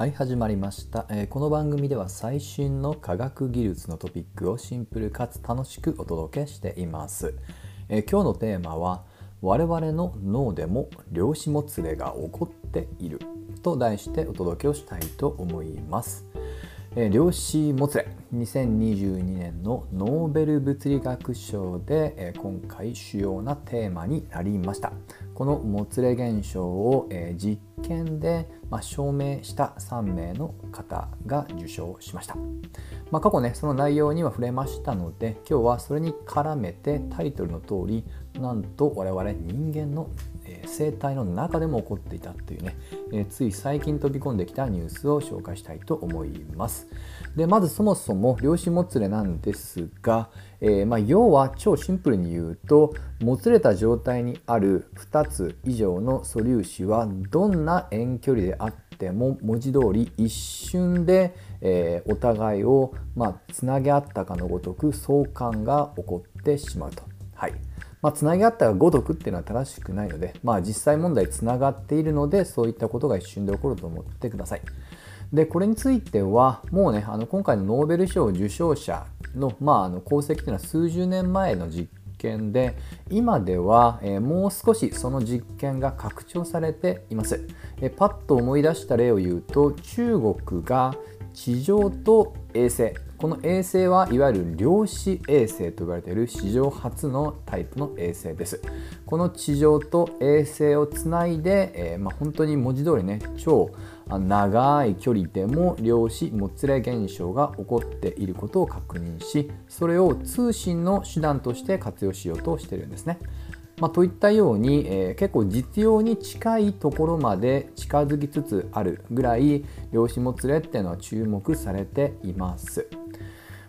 はい始まりました、えー、この番組では最新の科学技術のトピックをシンプルかつ楽しくお届けしています、えー、今日のテーマは我々の脳でも量子もつれが起こっていると題してお届けをしたいと思います。え量子もつれ。2022年のノーベル物理学賞で、え今回主要なテーマになりました。このもつれ現象を、え実験で、ま証明した3名の方が受賞しました、まあ、過去ねその内容には触れましたので今日はそれに絡めてタイトルの通りなんと我々人間の生態の中でも起こっていたというね、えつい最近飛び込んできたニュースを紹介したいと思います。でまずそもそも量子もつれなんですが、えー、まあ、要は超シンプルに言うともつれた状態にある2つ以上の素粒子はどんな遠距離であっても文字通り一瞬で、え、お互いを、まあ、つなげ合ったかのごとく相関が起こってしまうと。はいまあ、つなぎ合ったがごとくっていうのは正しくないので、まあ、実際問題つながっているのでそういったことが一瞬で起こると思ってください。でこれについてはもうねあの今回のノーベル賞受賞者の,、まあ、あの功績というのは数十年前の実験で今では、えー、もう少しその実験が拡張されています、えー、パッと思い出した例を言うと中国が地上と衛星この衛星はいわゆる量子衛星と呼ばれている史上初のタイプの衛星ですこの地上と衛星をつないで、えー、まあ、本当に文字通りね超長い距離でも量子もつれ現象が起こっていることを確認しそれを通信の手段として活用しようとしてるんですね。まあ、といったように、えー、結構実用に近いところまで近づきつつあるぐらい量子もつれっていうのは注目されています。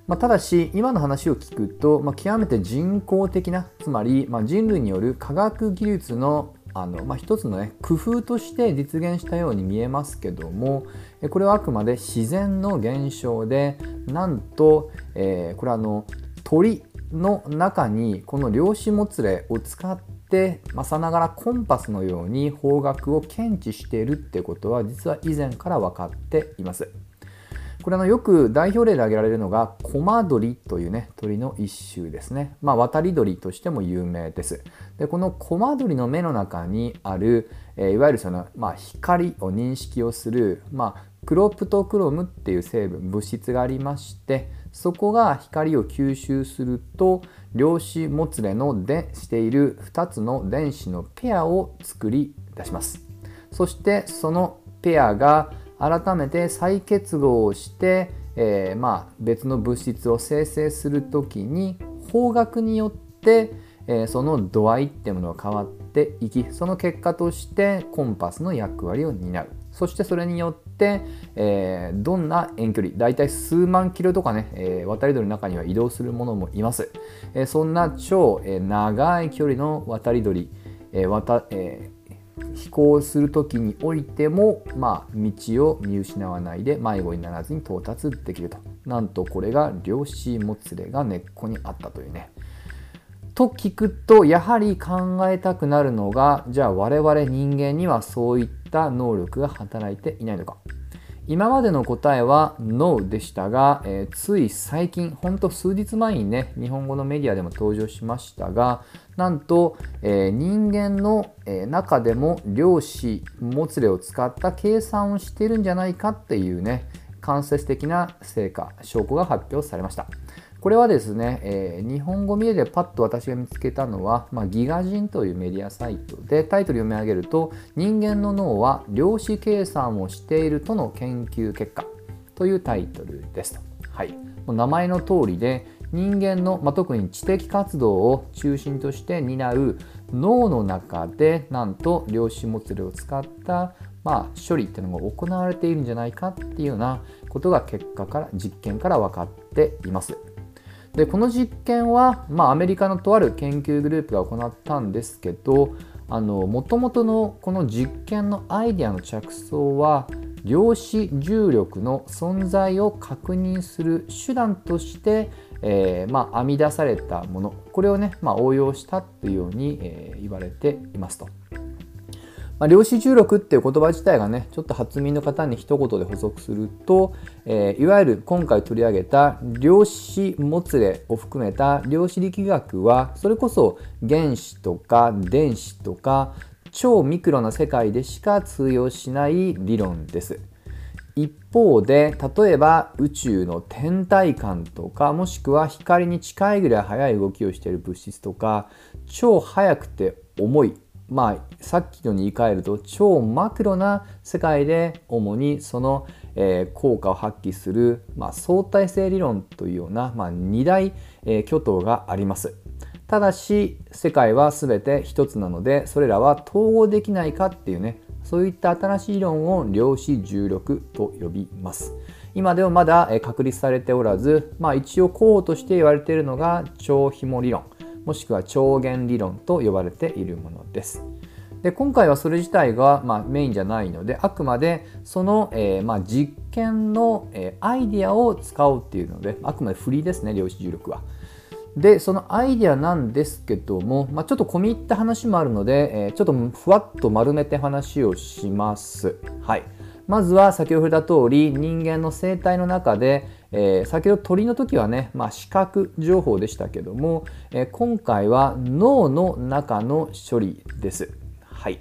まあ、ただし今の話を聞くと、まあ、極めて人工的なつまり、ま、人類による科学技術のあの、まあ、一つの、ね、工夫として実現したように見えますけどもこれはあくまで自然の現象でなんと、えー、これはあの鳥の中にこの量子もつれを使ってまさながらコンパスのように方角を検知しているってことは実は以前から分かっています。これのよく代表例で挙げられるのがコマドリというね鳥の一種ですね。まあ渡り鳥としても有名です。でこのコマドリの目の中にある、えー、いわゆるその、まあ、光を認識をする、まあ、クロプトクロムっていう成分物質がありましてそこが光を吸収すると量子もつれのでしている2つの電子のペアを作り出します。そしてそのペアが改めて再結合をして、えー、まあ、別の物質を生成する時に方角によって、えー、その度合いっていうものが変わっていきその結果としてコンパスの役割を担うそしてそれによって、えー、どんな遠距離大体数万キロとかね、え渡り鳥の中には移動するものもいます、えそんな超、え長い距離の渡り鳥、え渡え飛行する時においても、まあ、道を見失わないで迷子にならずに到達できると。なんとこれが量子もつれが根っこにあったというね。と聞くとやはり考えたくなるのがじゃあ我々人間にはそういったた能力が働いていないのか今までの答えは No でしたが、えー、つい最近、ほんと数日前にね、日本語のメディアでも登場しましたが、なんと、えー、人間の、え、中でも量子もつれを使った計算をしてるんじゃないかっていうね、間接的な成果、証拠が発表されました。これはですね、えー、日本語見えでパッと私が見つけたのは、まあ、ギガ人というメディアサイトでタイトル読み上げると人間の脳は量子計算をしているとの研究結果というタイトルですと。はい、名前の通りで人間の、まあ、特に知的活動を中心として担う脳の中でなんと量子もつれを使ったまあ、処理っていうのが行われているんじゃないかっていうようなことが結果から実験から分かっています。でこの実験は、まあ、アメリカのとある研究グループが行ったんですけどもともとのこの実験のアイデアの着想は量子重力の存在を確認する手段として、えー、まあ、編み出されたものこれをね、まあ、応用したというように、えー、言われていますと。まあ、量子重力っていう言葉自体がねちょっと発明の方に一言で補足すると、えー、いわゆる今回取り上げた量子もつれを含めた量子力学はそれこそ原子とか電子とか超ミクロな世界でしか通用しない理論です。一方で例えば宇宙の天体観とかもしくは光に近いぐらい速い動きをしている物質とか超速くて重いまあ、さっきのに言い換えると超マクロな世界で主にその、えー、効果を発揮する、まあ、相対性理論というような、まあ、2大、えー、巨頭があります。ただし世界は全て一つなのでそれらは統合できないかっていうねそういった新しい理論を量子重力と呼びます。今ではまだ確立されておらず、まあ、一応候補として言われているのが超紐理論。もしくは超弦理論と呼ばれているものです。で今回はそれ自体が、まあ、メインじゃないのであくまでその、えー、まあ、実験の、えー、アイディアを使おうっていうのであくまでフリーですね量子重力は。でそのアイデアなんですけども、まあ、ちょっと込み入った話もあるので、えー、ちょっとふわっと丸めて話をします。はい、まずは先ほど触れた通り人間の生態の中で、えー、先ほど鳥の時はね、まあ、視覚情報でしたけども、えー、今回は脳の中の処理です。はい。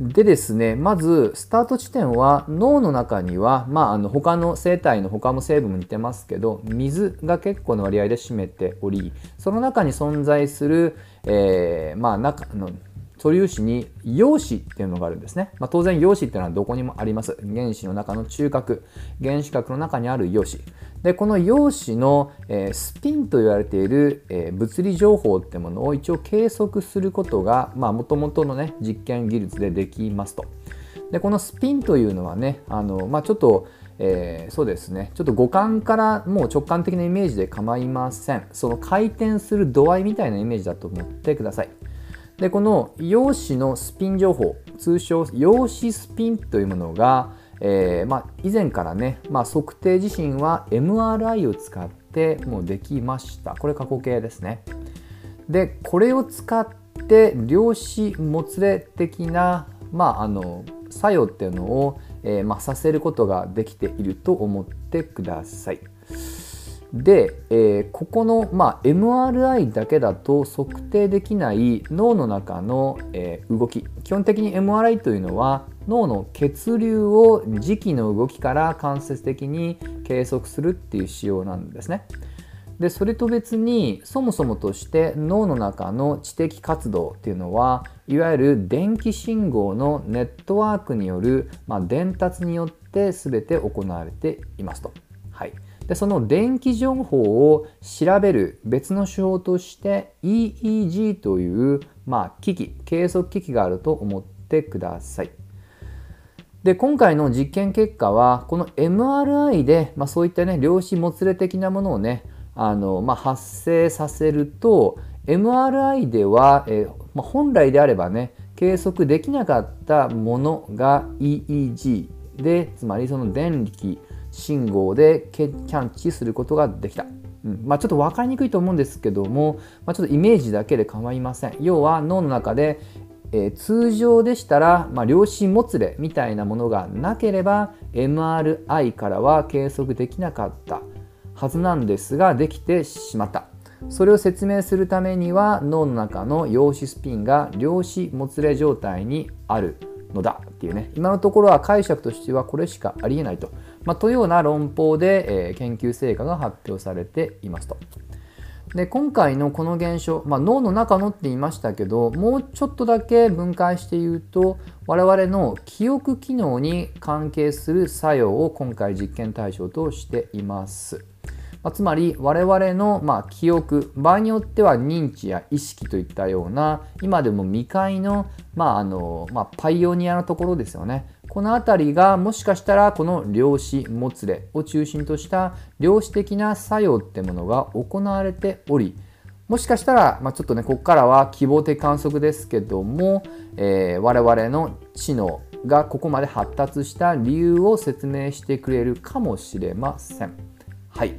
でですね、まずスタート地点は脳の中には、まあ、あの他の生体の他の成分も似てますけど水が結構の割合で占めておりその中に存在する、えー、まあ、中の素粒子に陽子っていうのがあるんですね。まあ、当然陽子っていうのはどこにもあります。原子の中の中核、原子核の中にある陽子。で、この陽子の、えー、スピンと言われている、えー、物理情報ってものを一応計測することが、まあ、元々のね、実験技術でできますと。で、このスピンというのはね、あの、まあ、ちょっと、えー、そうですねちょっと五感からもう直感的なイメージで構いませんその回転する度合いみたいなイメージだと思ってくださいでこの陽子のスピン情報通称陽子スピンというものが、えー、まあ、以前からね、まあ、測定自身は MRI を使ってもうできましたこれ過去形ですねでこれを使って量子もつれ的な、まあ、あの作用っていうのを、えー、まあ、させることができていると思ってください。で、えー、ここの、まあ、MRI だけだと測定できない脳の中の、えー、動き基本的に MRI というのは脳の血流を磁気の動きから間接的に計測するっていう仕様なんですね。でそれと別にそもそもとして脳の中の知的活動っていうのはいわゆる電気信号のネットワークによる、まあ、伝達によって全て行われていますと。はいでその電気情報を調べる別の手法として EEG という、まあ、機器計測機器があると思ってください。で今回の実験結果はこの MRI で、まあ、そういったね量子もつれ的なものをねあの、まあ、発生させると MRI では、えーまあ、本来であればね計測できなかったものが EEG でつまりその電気信号でキャッチすることができた。うんまあ、ちょっと分かりにくいと思うんですけども、まあ、ちょっとイメージだけで構いません。要は脳の中で、えー、通常でしたら、まあ、量子もつれみたいなものがなければ MRI からは計測できなかったはずなんですができてしまった。それを説明するためには脳の中の陽子スピンが量子もつれ状態にあるのだっていうね今のところは解釈としてはこれしかありえないとまあ、というような論法で、えー、研究成果が発表されていますと。で今回のこの現象、まあ、脳の中のって言いましたけどもうちょっとだけ分解して言うと我々の記憶機能に関係する作用を今回実験対象としています。まあ、つまり我々のま記憶場合によっては認知や意識といったような今でも未開の,、まああのまあ、パイオニアのところですよねこの辺りがもしかしたらこの量子もつれを中心とした量子的な作用ってものが行われておりもしかしたら、まあ、ちょっとねここからは希望的観測ですけども、えー、我々の知能がここまで発達した理由を説明してくれるかもしれません。はい。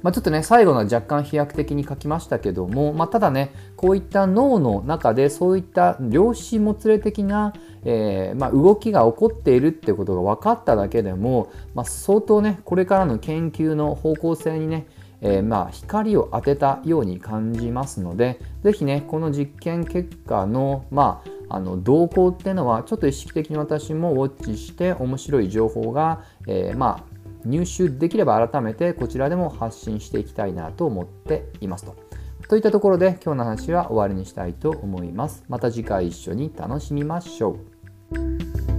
まあ、ちょっとね最後の若干飛躍的に書きましたけども、まあ、ただねこういった脳の中でそういった量子もつれ的な、えー、まあ、動きが起こっているってことが分かっただけでも、ま相当ねこれからの研究の方向性にねえー、まあ光を当てたように感じますので是非ねこの実験結果のまああの動向っていうのはちょっと意識的に私もウォッチして面白い情報が、えー、まあ入手できれば改めてこちらでも発信していきたいなと思っていますと。といったところで今日の話は終わりにしたいと思います。また次回一緒に楽しみましょう。